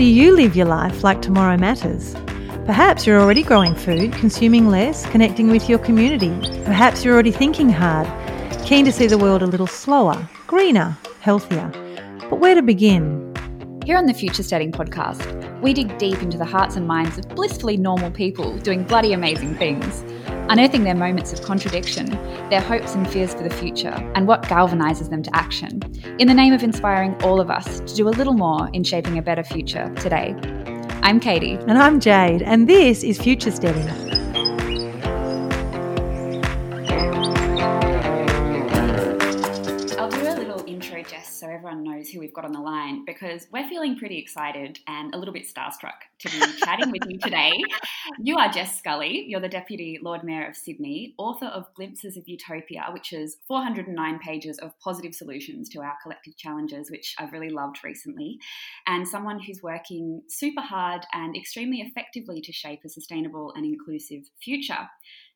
do you live your life like tomorrow matters? Perhaps you're already growing food, consuming less, connecting with your community. Perhaps you're already thinking hard, keen to see the world a little slower, greener, healthier. But where to begin? Here on the Future Steading podcast, we dig deep into the hearts and minds of blissfully normal people doing bloody amazing things, unearthing their moments of contradiction, their hopes and fears for the future, and what galvanizes them to action, in the name of inspiring all of us to do a little more in shaping a better future today. I'm Katie. And I'm Jade, and this is Future Steading. Everyone knows who we've got on the line because we're feeling pretty excited and a little bit starstruck to be chatting with you today. You are Jess Scully. You're the Deputy Lord Mayor of Sydney, author of Glimpses of Utopia, which is 409 pages of positive solutions to our collective challenges, which I've really loved recently, and someone who's working super hard and extremely effectively to shape a sustainable and inclusive future.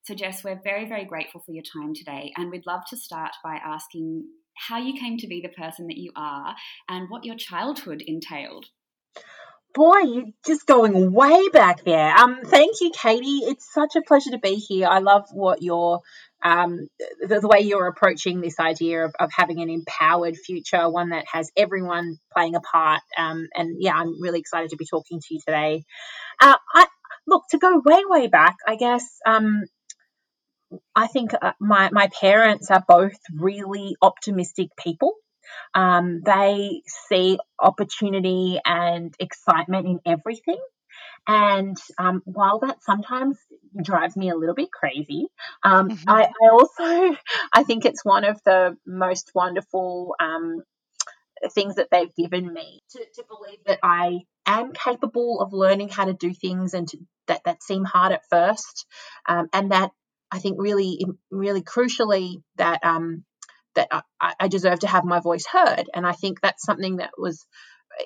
So, Jess, we're very, very grateful for your time today, and we'd love to start by asking how you came to be the person that you are and what your childhood entailed. Boy, you're just going way back there. Um, thank you, Katie. It's such a pleasure to be here. I love what you're um, the, the, way you're approaching this idea of, of, having an empowered future, one that has everyone playing a part. Um, and yeah, I'm really excited to be talking to you today. Uh, I, look, to go way, way back, I guess um, I think uh, my, my parents are both really optimistic people. Um, they see opportunity and excitement in everything. And um, while that sometimes drives me a little bit crazy, um, mm-hmm. I, I, also I think it's one of the most wonderful um, things that they've given me to, to, believe that I am capable of learning how to do things and to, that that seem hard at first, um, and that I think really, really crucially that um, that I, I deserve to have my voice heard, and I think that's something that was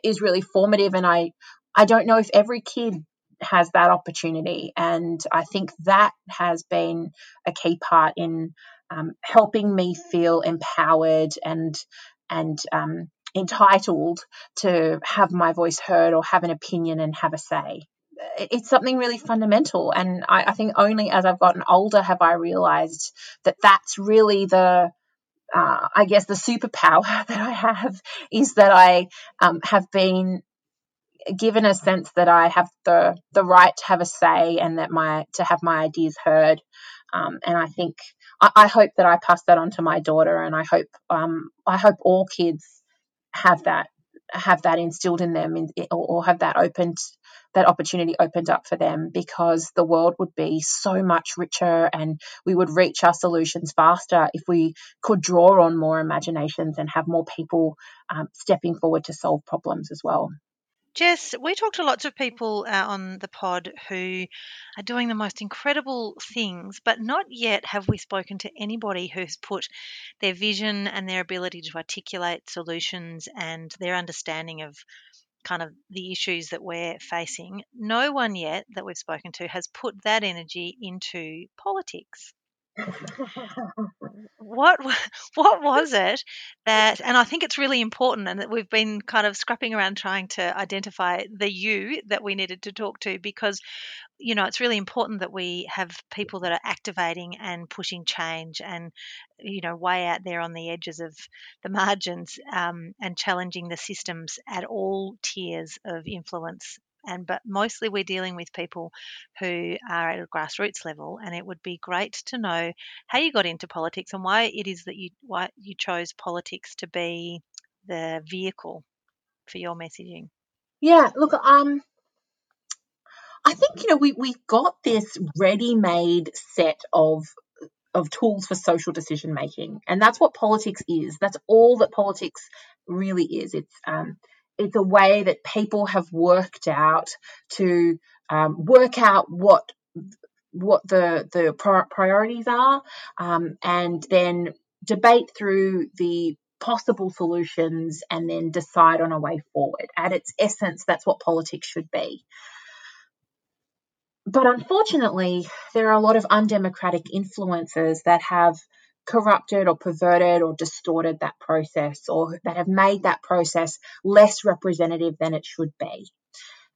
is really formative. And I I don't know if every kid has that opportunity, and I think that has been a key part in um, helping me feel empowered and and um, entitled to have my voice heard or have an opinion and have a say it's something really fundamental. And I, I, think only as I've gotten older have I realized that that's really the, uh, I guess, the superpower that I have is that I um, have been given a sense that I have the the right to have a say and that my to have my ideas heard. Um, and I think I, I, hope that I pass that on to my daughter, and I hope um, I hope all kids have that have that instilled in them in, or, or have that opened that opportunity opened up for them because the world would be so much richer and we would reach our solutions faster if we could draw on more imaginations and have more people um, stepping forward to solve problems as well. Jess, we talked to lots of people uh, on the pod who are doing the most incredible things, but not yet have we spoken to anybody who's put their vision and their ability to articulate solutions and their understanding of kind of the issues that we're facing. No one yet that we've spoken to has put that energy into politics what what was it that and I think it's really important and that we've been kind of scrapping around trying to identify the you that we needed to talk to because you know it's really important that we have people that are activating and pushing change and you know way out there on the edges of the margins um, and challenging the systems at all tiers of influence and but mostly we're dealing with people who are at a grassroots level and it would be great to know how you got into politics and why it is that you why you chose politics to be the vehicle for your messaging yeah look um I think you know we we've got this ready-made set of of tools for social decision making, and that's what politics is. That's all that politics really is. It's um, it's a way that people have worked out to um, work out what what the the priorities are, um, and then debate through the possible solutions and then decide on a way forward. At its essence, that's what politics should be. But unfortunately, there are a lot of undemocratic influences that have corrupted or perverted or distorted that process or that have made that process less representative than it should be.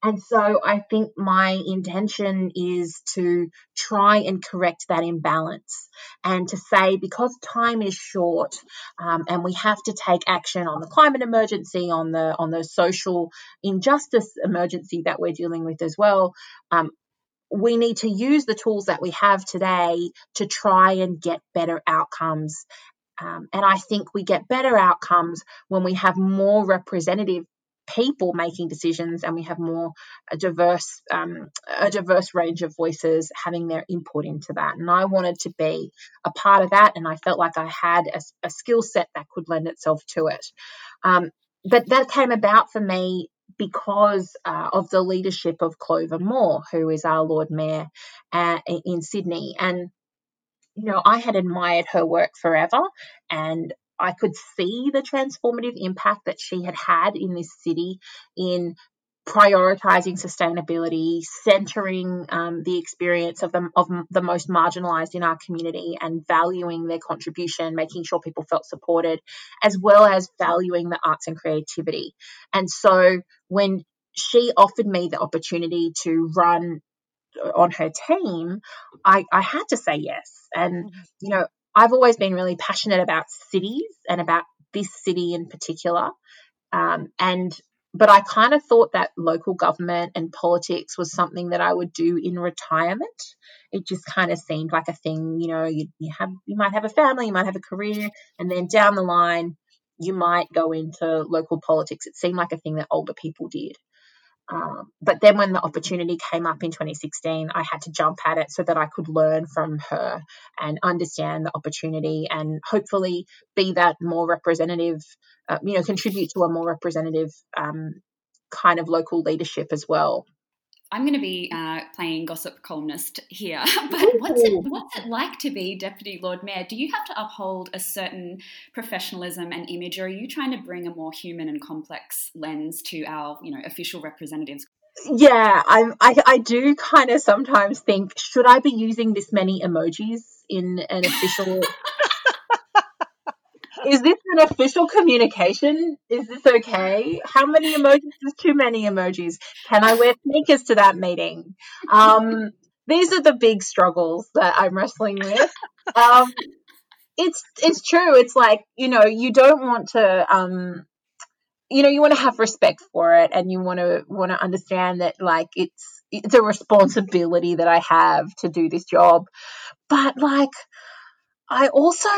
And so I think my intention is to try and correct that imbalance and to say because time is short um, and we have to take action on the climate emergency, on the on the social injustice emergency that we're dealing with as well. Um, we need to use the tools that we have today to try and get better outcomes. Um, and I think we get better outcomes when we have more representative people making decisions and we have more a diverse um, a diverse range of voices having their input into that. And i wanted to be a part of that and i felt like i had a, a skill set that could lend itself to it. Um, but that came about for me because uh, of the leadership of Clover Moore, who is our Lord Mayor uh, in Sydney. And, you know, I had admired her work forever and I could see the transformative impact that she had had in this city in prioritizing sustainability, centering um, the experience of the, of the most marginalized in our community and valuing their contribution, making sure people felt supported, as well as valuing the arts and creativity. And so when she offered me the opportunity to run on her team, I, I had to say yes. And, mm-hmm. you know, I've always been really passionate about cities and about this city in particular. Um, and but I kind of thought that local government and politics was something that I would do in retirement. It just kind of seemed like a thing, you know, you, you have you might have a family, you might have a career, and then down the line you might go into local politics. It seemed like a thing that older people did. Um, but then when the opportunity came up in 2016, I had to jump at it so that I could learn from her and understand the opportunity and hopefully be that more representative, uh, you know, contribute to a more representative um, kind of local leadership as well. I'm going to be uh, playing gossip columnist here, but what's it, what's it like to be Deputy Lord Mayor? Do you have to uphold a certain professionalism and image, or are you trying to bring a more human and complex lens to our, you know, official representatives? Yeah, I'm, I, I do kind of sometimes think, should I be using this many emojis in an official is this an official communication? Is this okay? How many emojis is too many emojis? Can I wear sneakers to that meeting? Um, these are the big struggles that I'm wrestling with. Um, it's it's true. It's like you know you don't want to um, you know you want to have respect for it, and you want to want to understand that like it's it's a responsibility that I have to do this job, but like I also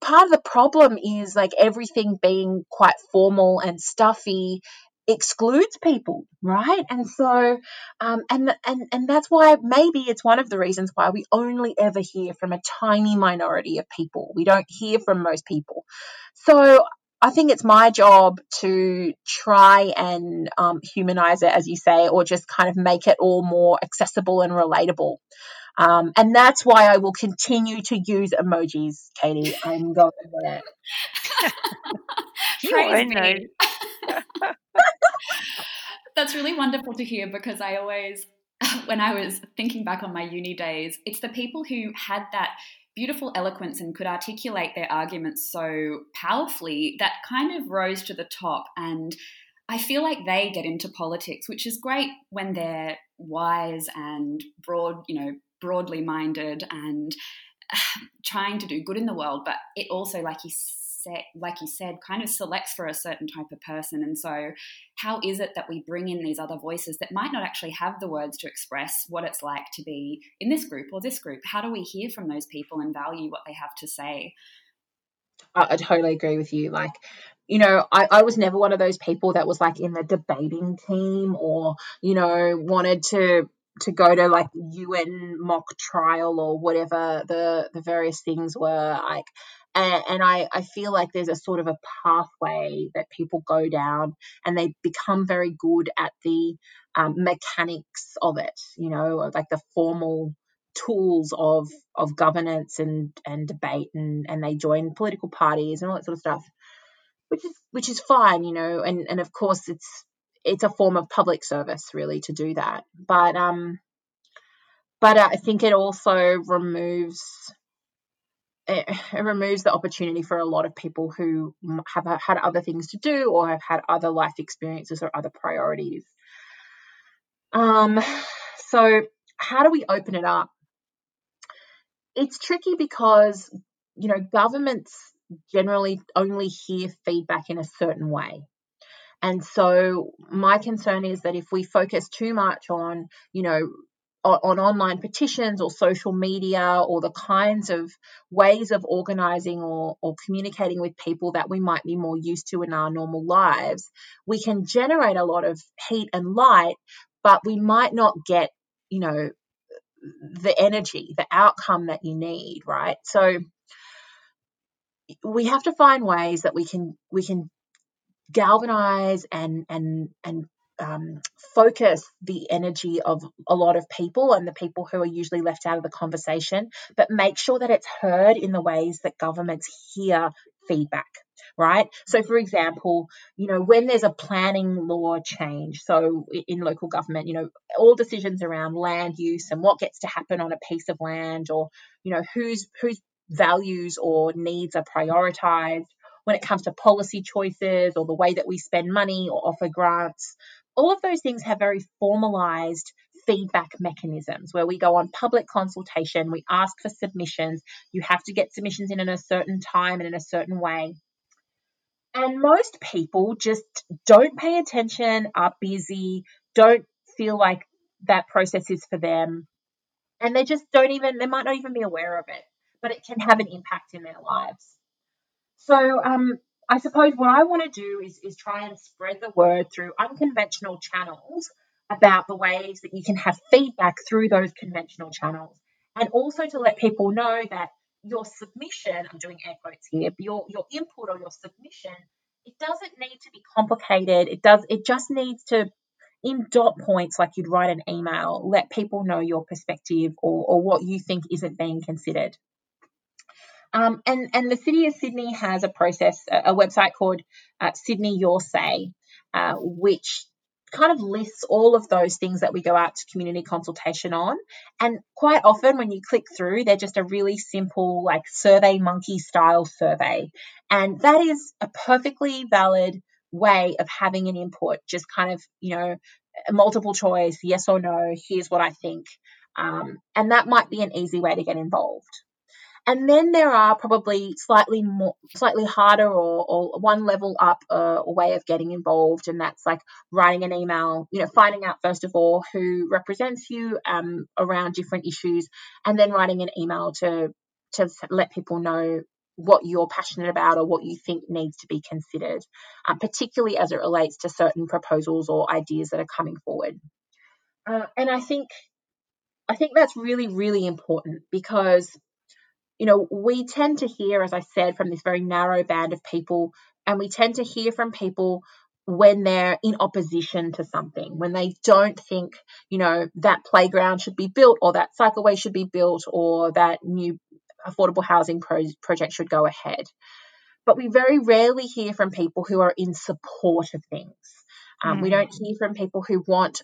part of the problem is like everything being quite formal and stuffy excludes people, right? And so, um, and and and that's why maybe it's one of the reasons why we only ever hear from a tiny minority of people. We don't hear from most people. So I think it's my job to try and um, humanize it, as you say, or just kind of make it all more accessible and relatable. Um, and that's why I will continue to use emojis, Katie. I'm going with it. Praise me. that's really wonderful to hear because I always, when I was thinking back on my uni days, it's the people who had that beautiful eloquence and could articulate their arguments so powerfully that kind of rose to the top and I feel like they get into politics, which is great when they're wise and broad, you know, broadly minded and trying to do good in the world, but it also, like you said, like you said, kind of selects for a certain type of person. And so, how is it that we bring in these other voices that might not actually have the words to express what it's like to be in this group or this group? How do we hear from those people and value what they have to say? I, I totally agree with you. Like, you know, I, I was never one of those people that was like in the debating team or, you know, wanted to to go to like UN mock trial or whatever the the various things were like and, and, I, I feel like there's a sort of a pathway that people go down and they become very good at the um, mechanics of it you know like the formal tools of of governance and and debate and and they join political parties and all that sort of stuff which is which is fine you know and and of course it's it's a form of public service really to do that but um but i think it also removes it, it, removes the opportunity for a lot of people who have had other things to do or have had other life experiences or other priorities. Um, so, how do we open it up? It's tricky because, you know, governments generally only hear feedback in a certain way. And so my concern is that if we focus too much on, you know, on, online petitions or social media or the kinds of ways of organizing or, or communicating with people that we might be more used to in our normal lives, we can generate a lot of heat and light, but we might not get, you know, the energy, the outcome that you need, right? So we have to find ways that we can we can galvanize and and and um, focus the energy of a lot of people and the people who are usually left out of the conversation, but make sure that it's heard in the ways that governments hear feedback, right? So, for example, you know, when there's a planning law change, so in local government, you know, all decisions around land use and what gets to happen on a piece of land or, you know, whose whose values or needs are prioritized when it comes to policy choices or the way that we spend money or offer grants all of those things have very formalized feedback mechanisms where we go on public consultation, we ask for submissions, you have to get submissions in in a certain time and in a certain way. And most people just don't pay attention, are busy, don't feel like that process is for them. And they just don't even, they might not even be aware of it, but it can have an impact in their lives. So, um, I suppose what I want to do is, is try and spread the word through unconventional channels about the ways that you can have feedback through those conventional channels. And also to let people know that your submission, I'm doing air quotes here, your, your input or your submission, it doesn't need to be complicated. It does it just needs to in dot points like you'd write an email, let people know your perspective or, or what you think isn't being considered. Um, and, and the City of Sydney has a process, a, website called uh, Sydney Your Say, uh, which kind of lists all of those things that we go out to community consultation on. And quite often, when you click through, they're just a really simple, like Survey Monkey style survey. And that is a perfectly valid way of having an input, just kind of, you know, a multiple choice, yes or no, here's what I think. Um, and that might be an easy way to get involved. And then there are probably slightly more, slightly harder or, or one level up uh, way of getting involved, and that's like writing an email. You know, finding out first of all who represents you um, around different issues, and then writing an email to to let people know what you're passionate about or what you think needs to be considered, uh, particularly as it relates to certain proposals or ideas that are coming forward. Uh, and I think I think that's really really important because you know, we tend to hear, as I said, from this very narrow band of people, and we tend to hear from people when they're in opposition to something, when they don't think, you know, that playground should be built or that cycleway should be built or that new affordable housing pro- project should go ahead. But we very rarely hear from people who are in support of things. Um, mm. We don't hear from people who want,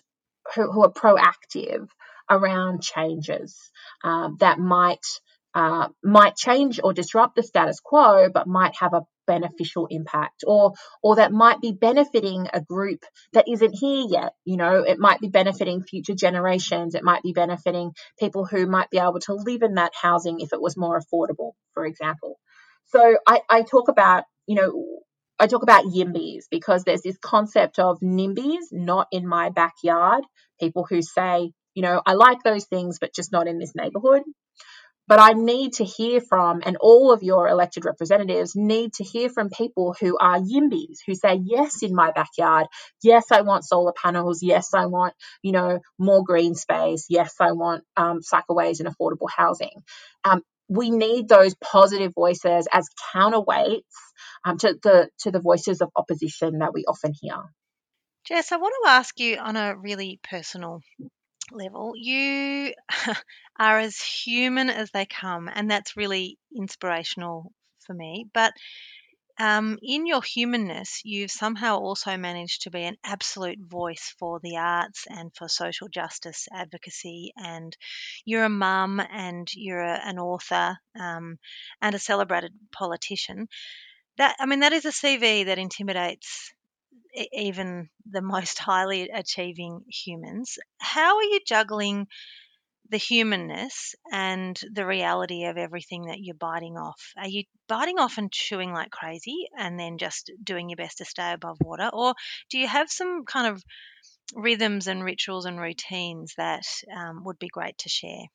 who, who are proactive around changes uh, that might uh, might change or disrupt the status quo, but might have a beneficial impact or or that might be benefiting a group that isn't here yet you know it might be benefiting future generations it might be benefiting people who might be able to live in that housing if it was more affordable for example so i, I talk about you know I talk about YIMBYs because there's this concept of NIMBYs, not in my backyard. People who say, you know, I like those things, but just not in this neighborhood. But I need to hear from, and all of your elected representatives need to hear from people who are YIMBYs, who say, yes, in my backyard. Yes, I want solar panels. Yes, I want, you know, more green space. Yes, I want um, cycleways and affordable housing. Um, we need those positive voices as counterweights um, to the to the voices of opposition that we often hear. Jess, I want to ask you on a really personal level, you are as human as they come, and that's really inspirational for me. But um, in your humanness, you've somehow also managed to be an absolute voice for the arts and for social justice advocacy. And you're a mum and you're a, an author um, and a celebrated politician. That I mean, that is a CV that intimidates even the most highly achieving humans. How are you juggling the humanness and the reality of everything that you're biting off. Are you biting off and chewing like crazy and then just doing your best to stay above water? Or do you have some kind of rhythms and rituals and routines that um, would be great to share?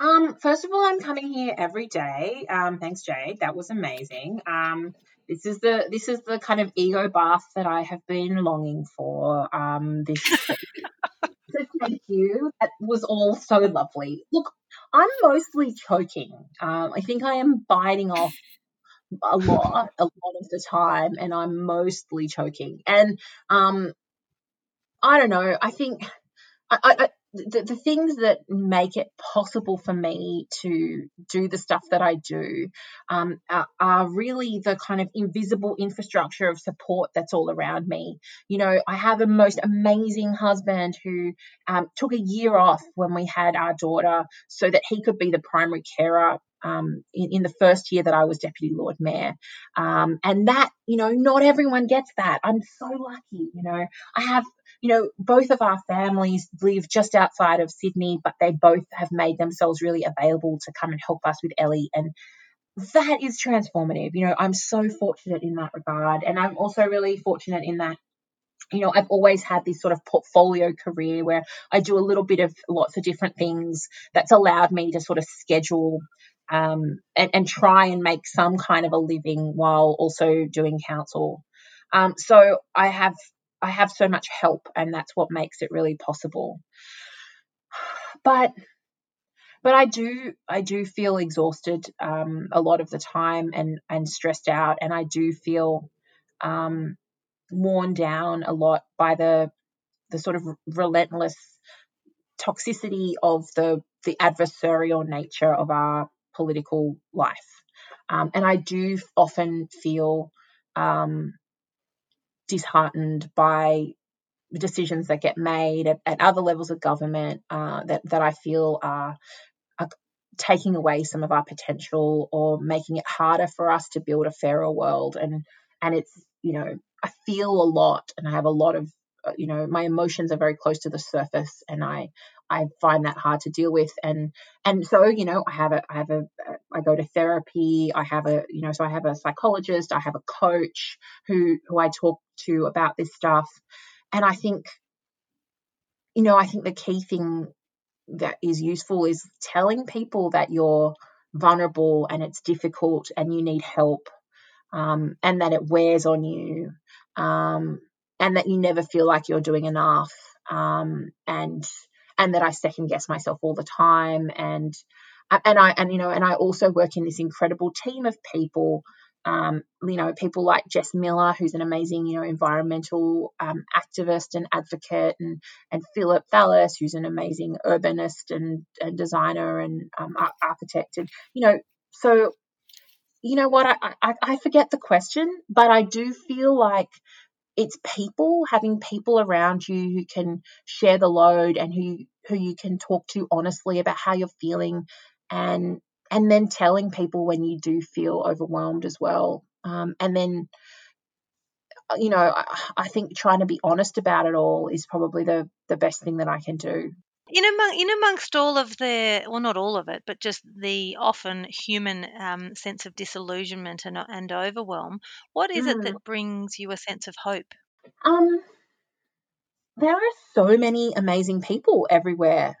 Um, first of all, I'm coming here every day. Um, thanks, Jade. That was amazing. Um, this is the this is the kind of ego bath that I have been longing for. Um, this thank you. That was all so lovely. Look, I'm mostly choking. Um, I think I am biting off a lot, a lot of the time, and I'm mostly choking. And um, I don't know. I think I, I, the, the things that make it possible for me to do the stuff that I do um, are, are, really the kind of invisible infrastructure of support that's all around me. You know, I have a most amazing husband who um, took a year off when we had our daughter so that he could be the primary carer um, in, in, the first year that I was deputy Lord Mayor. Um, and that, you know, not everyone gets that. I'm so lucky, you know. I have you know, both of our families live just outside of Sydney, but they both have made themselves really available to come and help us with Ellie. And that is transformative. You know, I'm so fortunate in that regard. And I'm also really fortunate in that you know, I've always had this sort of portfolio career where I do a little bit of lots of different things that's allowed me to sort of schedule um, and, and, try and make some kind of a living while also doing council. Um, so I have I have so much help, and that's what makes it really possible. But but I do I do feel exhausted um, a lot of the time and and stressed out, and I do feel um, worn down a lot by the the sort of relentless toxicity of the the adversarial nature of our political life. Um, and I do often feel um, disheartened by decisions that get made at, at other levels of government uh, that that I feel are, are taking away some of our potential or making it harder for us to build a fairer world. And and it's you know I feel a lot and I have a lot of uh, you know my emotions are very close to the surface and I I find that hard to deal with and and so you know I have a I have a I go to therapy I have a you know so I have a psychologist I have a coach who who I talk to about this stuff. And I think you know I think the key thing that is useful is telling people that you're vulnerable and it's difficult and you need help um, and that it wears on you um, and that you never feel like you're doing enough um, and and that I second guess myself all the time. And and I and you know and I also work in this incredible team of people um, you know people like Jess Miller who's an amazing you know environmental um, activist and advocate and and Philip Thalis who's an amazing urbanist and, and designer and um, architect and you know so you know what I, I I forget the question but I do feel like it's people having people around you who can share the load and who who you can talk to honestly about how you're feeling and and then telling people when you do feel overwhelmed as well. Um, and then uh, you know I, I, think trying to be honest about it all is probably the the best thing that i can do. In among in amongst all of the well not all of it but just the often human um, sense of disillusionment and, and overwhelm what is mm. it that brings you a sense of hope? Um there are so many amazing people everywhere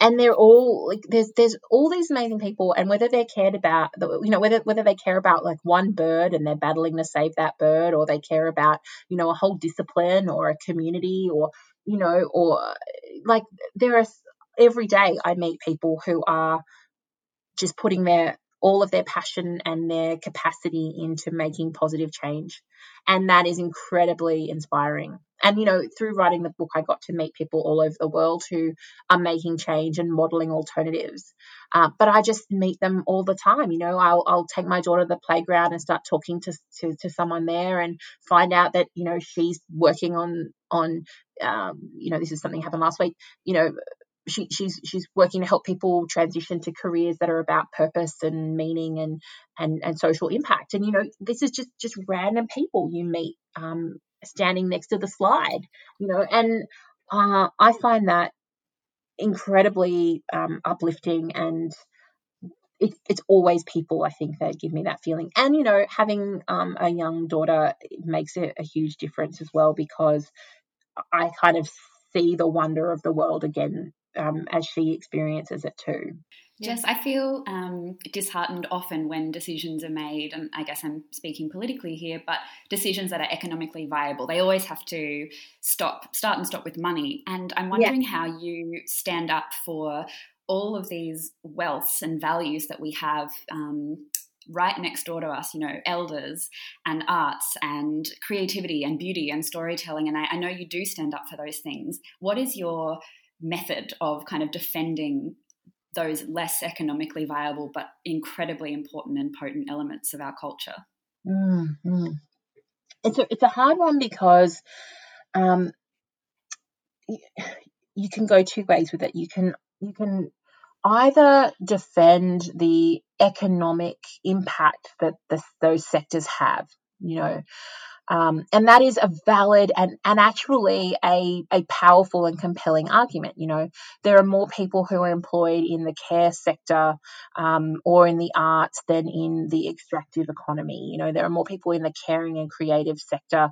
and they're all like there's there's all these amazing people and whether they're cared about you know whether whether they care about like one bird and they're battling to save that bird or they care about you know a whole discipline or a community or you know, or like there are every day I meet people who are just putting their all of their passion and their capacity into making positive change. And that is incredibly inspiring. And you know, through writing the book, I got to meet people all over the world who are making change and modeling alternatives. Uh, but I just meet them all the time. You know, I'll, I'll take my daughter to the playground and start talking to, to, to someone there and find out that you know she's working on on um, you know this is something happened last week. You know, she, she's she's working to help people transition to careers that are about purpose and meaning and and and social impact. And you know, this is just just random people you meet um, standing next to the slide. You know, and uh, I find that incredibly um, uplifting and. It, it's always people I think that give me that feeling, and you know, having um, a young daughter makes it a huge difference as well because I kind of see the wonder of the world again um, as she experiences it too. Jess, I feel um, disheartened often when decisions are made, and I guess I'm speaking politically here, but decisions that are economically viable. They always have to stop, start and stop with money. And I'm wondering yeah. how you stand up for all of these wealths and values that we have um, right next door to us, you know, elders and arts and creativity and beauty and storytelling. And I, I know you do stand up for those things. What is your method of kind of defending those less economically viable but incredibly important and potent elements of our culture? Mm-hmm. It's a it's a hard one because um, you can go two ways with it. You can you can either defend the economic impact that this, those sectors have, you know, um, and that is a valid and, and actually a, a powerful and compelling argument. You know, there are more people who are employed in the care sector um, or in the arts than in the extractive economy. You know, there are more people in the caring and creative sector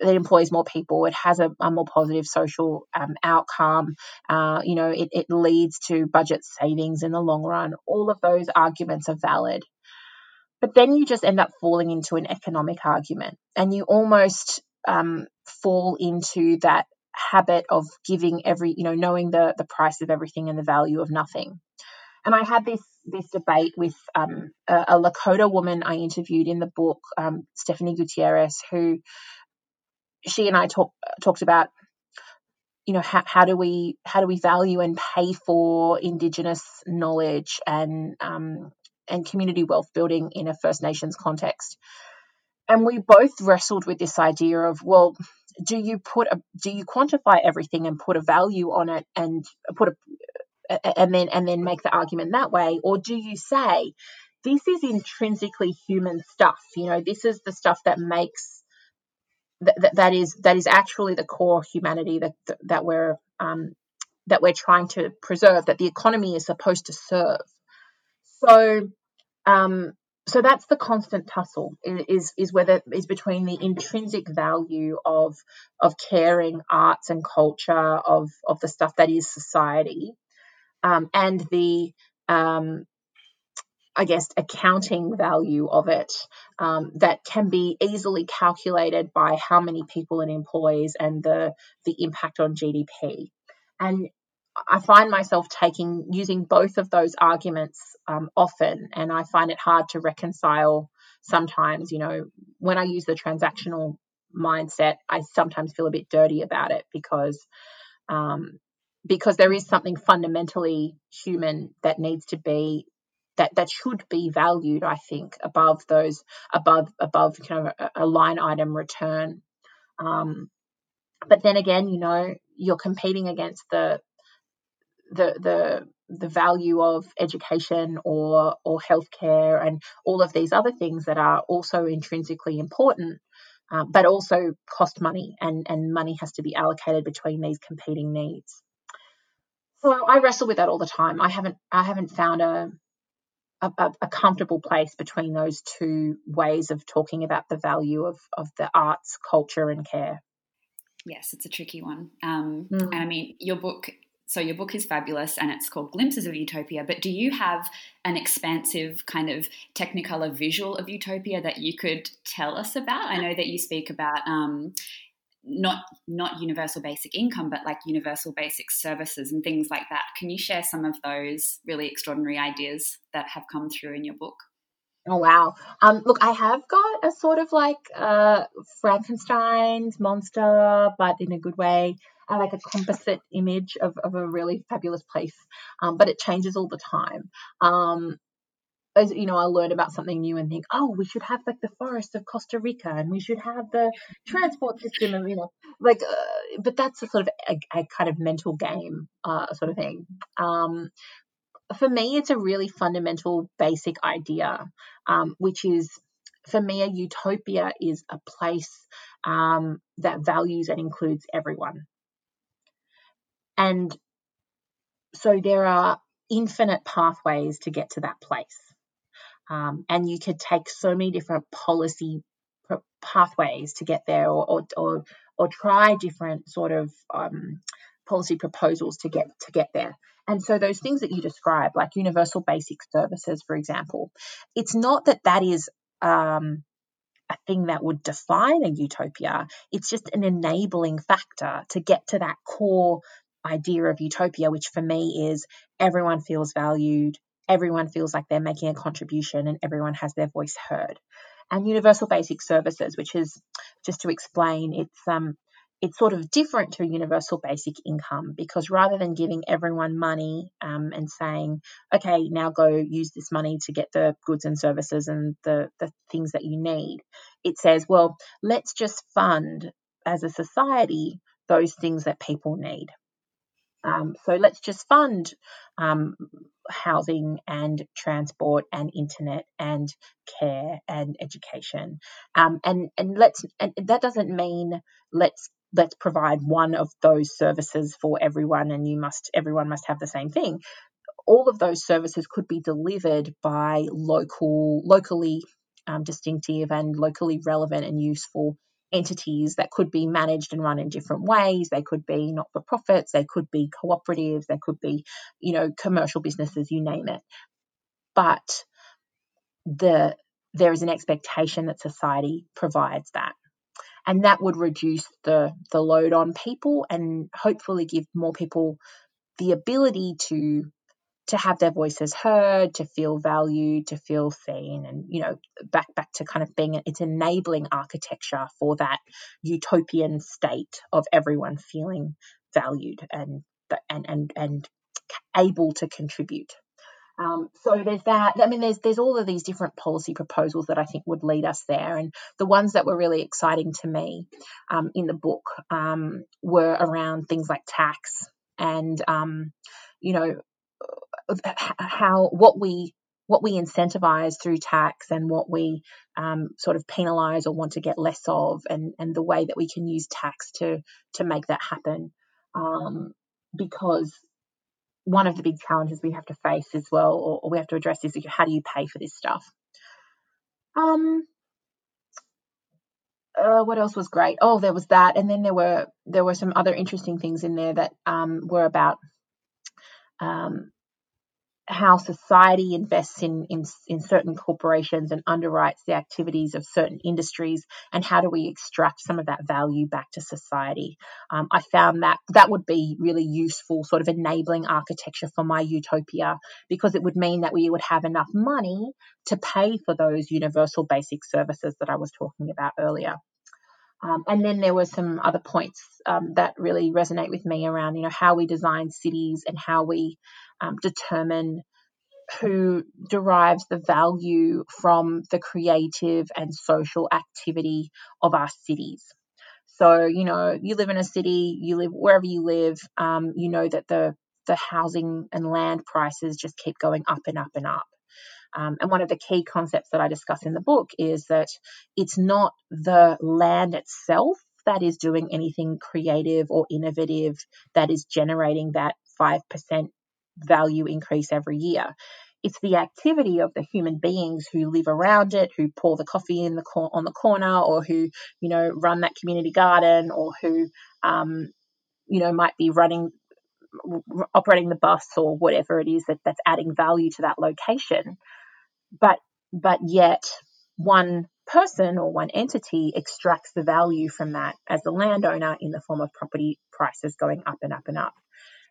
that employs more people. It has a, a more positive social um, outcome. Uh, you know, it, it leads to budget savings in the long run. All of those arguments are valid. But then you just end up falling into an economic argument and you almost um, fall into that habit of giving every, you know, knowing the, the price of everything and the value of nothing. And I had this this debate with um, a, a, Lakota woman I interviewed in the book, um, Stephanie Gutierrez, who she and I talk, talked about you know how, how do we how do we value and pay for indigenous knowledge and um, and community wealth building in a First Nations context. And we both wrestled with this idea of, well, do you put a do you quantify everything and put a value on it and put a and then and then make the argument that way, or do you say this is intrinsically human stuff? You know, this is the stuff that makes that, that is that is actually the core humanity that that we're um, that we're trying to preserve that the economy is supposed to serve so, um, so that's the constant tussle is is whether is between the intrinsic value of of caring arts and culture of of the stuff that is society, um, and the um, I guess accounting value of it um, that can be easily calculated by how many people it employs and the the impact on GDP. And I find myself taking using both of those arguments um, often, and I find it hard to reconcile sometimes. You know, when I use the transactional mindset, I sometimes feel a bit dirty about it because um, because there is something fundamentally human that needs to be that that should be valued. I think above those above above kind of a, a line item return. Um, but then again, you know, you're competing against the the the the value of education or or healthcare and all of these other things that are also intrinsically important, uh, but also cost money and and money has to be allocated between these competing needs. So I wrestle with that all the time. I haven't I haven't found a a, a, comfortable place between those two ways of talking about the value of, of the arts, culture, and care. Yes, it's a tricky one. Um, mm. And I mean, your book so your book is fabulous and it's called Glimpses of Utopia, but do you have an expansive kind of technicolor visual of utopia that you could tell us about? I know that you speak about um, not not universal basic income, but like universal basic services and things like that. Can you share some of those really extraordinary ideas that have come through in your book? Oh wow. Um, look, I have got a sort of like uh Frankenstein's monster, but in a good way. Like a composite image of, of a really fabulous place. Um, but it changes all the time. Um, as you know, I learn about something new and think, oh, we should have like the forest of Costa Rica, and we should have the transport system, and you know, like, uh, but that's a sort of a, a kind of mental game, uh, sort of thing. Um, for me, it's a really fundamental, basic idea, um, which is for me, a utopia is a place um, that values and includes everyone. And so there are infinite pathways to get to that place. Um, and you could take so many different policy pathways to get there or, or, or, or try different sort of um, policy proposals to get to get there. And so those things that you describe, like universal basic services, for example, it's not that that is um, a thing that would define a utopia. It's just an enabling factor to get to that core idea of utopia, which for me is everyone feels valued, everyone feels like they're making a contribution, and everyone has their voice heard. And universal basic services, which is just to explain, it's um, it's sort of different to a universal basic income because rather than giving everyone money um, and saying, okay, now go use this money to get the goods and services and the, the things that you need, it says, well, let's just fund as a society those things that people need. Um, so let's just fund um, housing and transport and internet and care and education. Um, and and let's and that doesn't mean let's let's provide one of those services for everyone and you must everyone must have the same thing all of those services could be delivered by local locally um, distinctive and locally relevant and useful entities that could be managed and run in different ways. They could be not for profits they could be cooperatives they could be you know commercial businesses you name it. But the there is an expectation that society provides that. And that would reduce the the load on people and hopefully give more people the ability to to have their voices heard to feel valued to feel seen and you know back back to kind of being it's enabling architecture for that utopian state of everyone feeling valued and and and and able to contribute um, so there's that. I mean, there's there's all of these different policy proposals that I think would lead us there, and the ones that were really exciting to me um, in the book um, were around things like tax and um, you know how what we what we incentivize through tax and what we um, sort of penalize or want to get less of, and and the way that we can use tax to to make that happen. Um, because one of the big challenges we have to face as well, or, or we have to address is how do you pay for this stuff? Um, uh, what else was great? Oh, there was that, and then there were there were some other interesting things in there that um, were about um, how society invests in, in, in certain corporations and underwrites the activities of certain industries and how do we extract some of that value back to society? Um, i found that that would be really useful sort of enabling architecture for my utopia because it would mean that we would have enough money to pay for those universal basic services that i was talking about earlier. Um, and then there were some other points um, that really resonate with me around, you know, how we design cities and how we um, determine who derives the value from the creative and social activity of our cities. So, you know, you live in a city, you live wherever you live, um, you know that the the housing and land prices just keep going up and up and up. Um, and one of the key concepts that I discuss in the book is that it's not the land itself that is doing anything creative or innovative that is generating that 5% value increase every year. It's the activity of the human beings who live around it, who pour the coffee in the cor- on the corner, or who you know run that community garden, or who um, you know might be running operating the bus or whatever it is that, that's adding value to that location but but yet one person or one entity extracts the value from that as the landowner in the form of property prices going up and up and up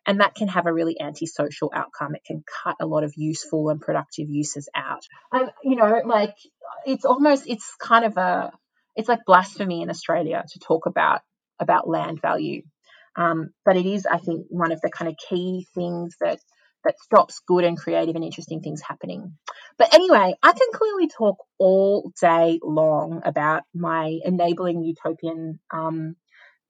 and that can have a really antisocial outcome. It can cut a lot of useful and productive uses out. And you know, like it's almost it's kind of a it's like blasphemy in Australia to talk about about land value. Um, but it is, I think, one of the kind of key things that that stops good and creative and interesting things happening. But anyway, I can clearly talk all day long about my enabling utopian um,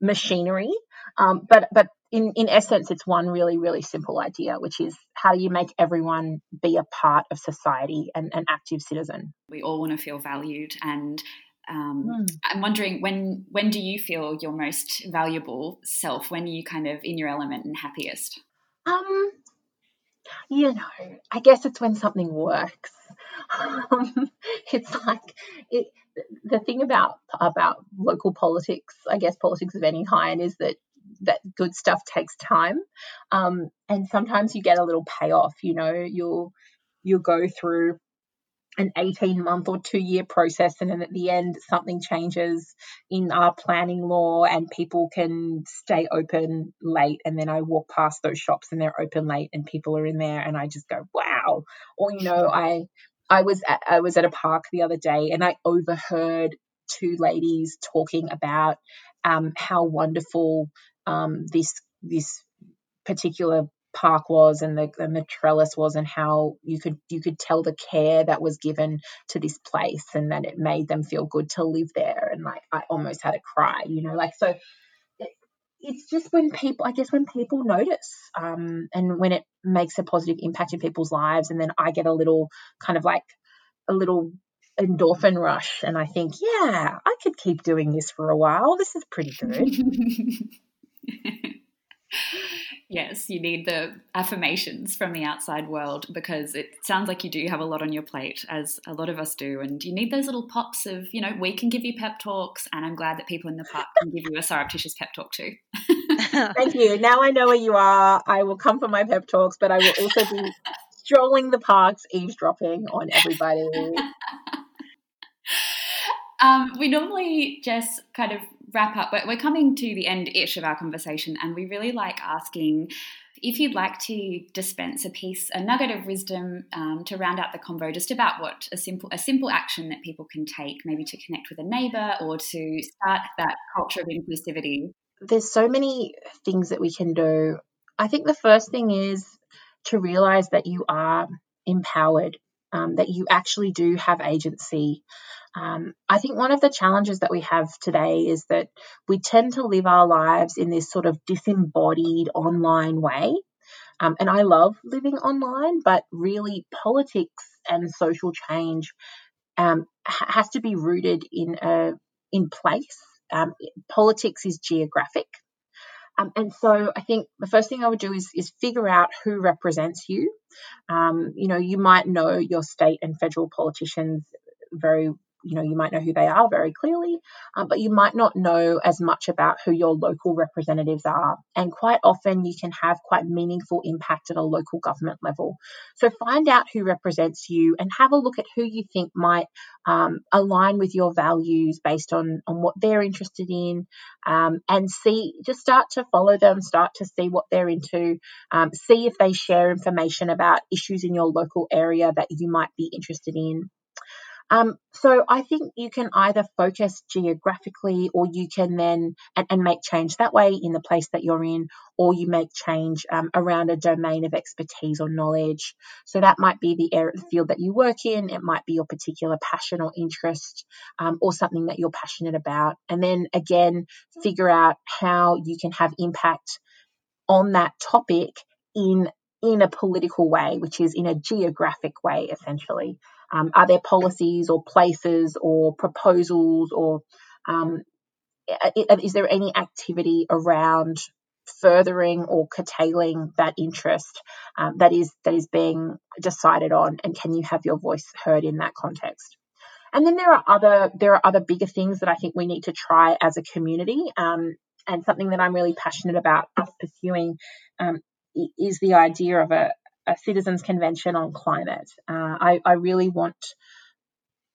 machinery. Um, but but in, in essence, it's one really, really simple idea, which is how do you make everyone be a part of society and an active citizen? We all want to feel valued and um, mm. I'm wondering when when do you feel your most valuable self? When are you kind of in your element and happiest? Um, you know, I guess it's when something works. Um, it's like it, the thing about about local politics, I guess politics of any kind, is that that good stuff takes time, um, and sometimes you get a little payoff. You know, you'll you'll go through an 18 month or two year process and then at the end something changes in our planning law and people can stay open late and then I walk past those shops and they're open late and people are in there and I just go wow or you know I I was at, I was at a park the other day and I overheard two ladies talking about um, how wonderful um, this this particular park was and the and the trellis was and how you could you could tell the care that was given to this place and that it made them feel good to live there. And like I almost had a cry you know like so it's just when people I guess when people notice um, and when it makes a positive impact in people's lives and then I get a little kind of like a little endorphin rush and I think yeah I could keep doing this for a while. This is pretty good Yes, you need the affirmations from the outside world because it sounds like you do have a lot on your plate, as a lot of us do. And you need those little pops of, you know, we can give you pep talks, and I'm glad that people in the park can give you a surreptitious pep talk too. Thank you. Now I know where you are. I will come for my pep talks, but I will also be strolling the parks, eavesdropping on everybody. Um, we normally just kind of wrap up, but we're coming to the end ish of our conversation, and we really like asking if you'd like to dispense a piece, a nugget of wisdom um, to round out the convo, just about what a simple a simple action that people can take, maybe to connect with a neighbour or to start that culture of inclusivity. There's so many things that we can do. I think the first thing is to realize that you are empowered, um, that you actually do have agency. Um, I think one of the challenges that we have today is that we tend to live our lives in this sort of disembodied online way. Um, and I love living online, but really politics and social change um, has to be rooted in a in place. Um, politics is geographic. Um, and so I think the first thing I would do is, is figure out who represents you. Um, you know, you might know your state and federal politicians very you know you might know who they are very clearly um, but you might not know as much about who your local representatives are. And quite often you can have quite meaningful impact at a local government level. So find out who represents you and have a look at who you think might um, align with your values based on on what they're interested in um, and see just start to follow them start to see what they're into um, see if they share information about issues in your local area that you might be interested in um, so I think you can either focus geographically or you can then and, and, make change that way in the place that you're in, or you make change um, around a domain of expertise or knowledge. So that might be the area, the field that you work in. It might be your particular passion or interest, um, or something that you're passionate about. And then again, figure out how you can have impact on that topic in in a political way, which is in a geographic way, essentially. Um, are there policies or places or proposals or um, is there any activity around furthering or curtailing that interest um, that is that is being decided on? And can you have your voice heard in that context? And then there are other there are other bigger things that I think we need to try as a community um, and something that I'm really passionate about us pursuing um, is the idea of a, a citizens convention on climate. Uh, I, I, really want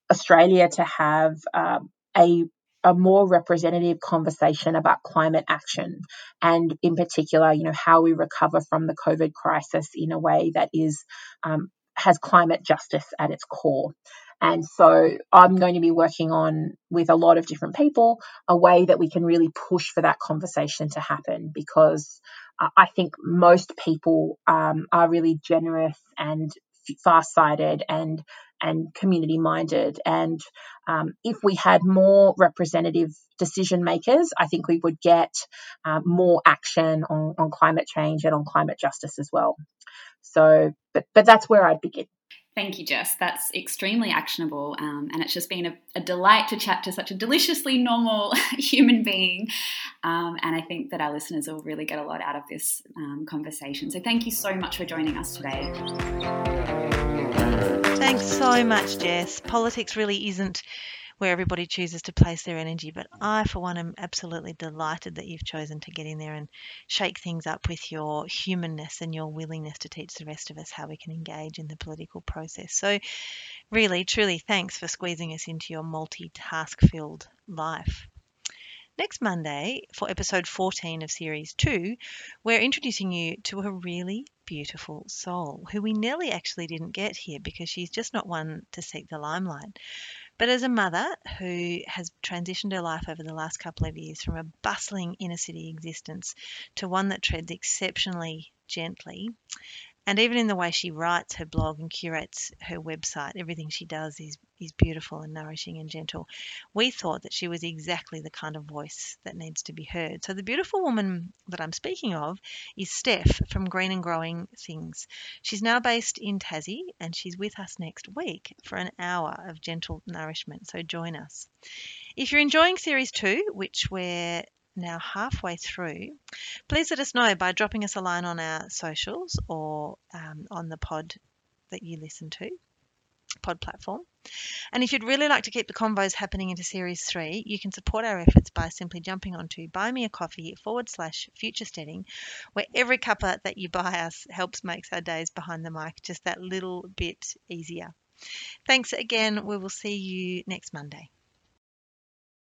Australia to have uh, a a more representative conversation about climate action and in particular you know how we recover from the covid crisis in a way that is um, has climate justice at its core and so I'm going to be working on with a lot of different people a way that we can really push for that conversation to happen because I think most people um, are really generous and far-sighted and and community minded and um, if we had more representative decision makers i think we would get uh, more action on, on climate change and on climate justice as well. So but but that's where i'd begin Thank you, Jess. That's extremely actionable, um, and it's just been a, a, delight to chat to such a deliciously normal human being. Um, and I think that our listeners will really get a lot out of this um, conversation. So, thank you so much for joining us today. Thanks so much, Jess. Politics really isn't where everybody chooses to place their energy. But I, for one, am absolutely delighted that you've chosen to get in there and shake things up with your humanness and your willingness to teach the rest of us how we can engage in the political process. So, really, truly, thanks for squeezing us into your multi-task filled life. Next Monday, for episode 14 of series 2, we're introducing you to a really beautiful soul who we nearly actually didn't get here because she's just not one to seek the limelight. But as a mother who has transitioned her life over the last couple of years from a bustling inner city existence to one that treads exceptionally gently, and even in the way she writes her blog and curates her website, everything she does is, is beautiful and nourishing and gentle. We thought that she was exactly the kind of voice that needs to be heard. So, the beautiful woman that I'm speaking of is Steph from Green and Growing Things. She's now based in Tassie and she's with us next week for an hour of gentle nourishment. So, join us. If you're enjoying series two, which we're now halfway through, please let us know by dropping us a line on our socials or um, on the pod that you listen to, pod platform. And if you'd really like to keep the convos happening into series three, you can support our efforts by simply jumping onto buy me a coffee forward slash future steading, where every cuppa that you buy us helps makes our days behind the mic just that little bit easier. Thanks again. We will see you next Monday.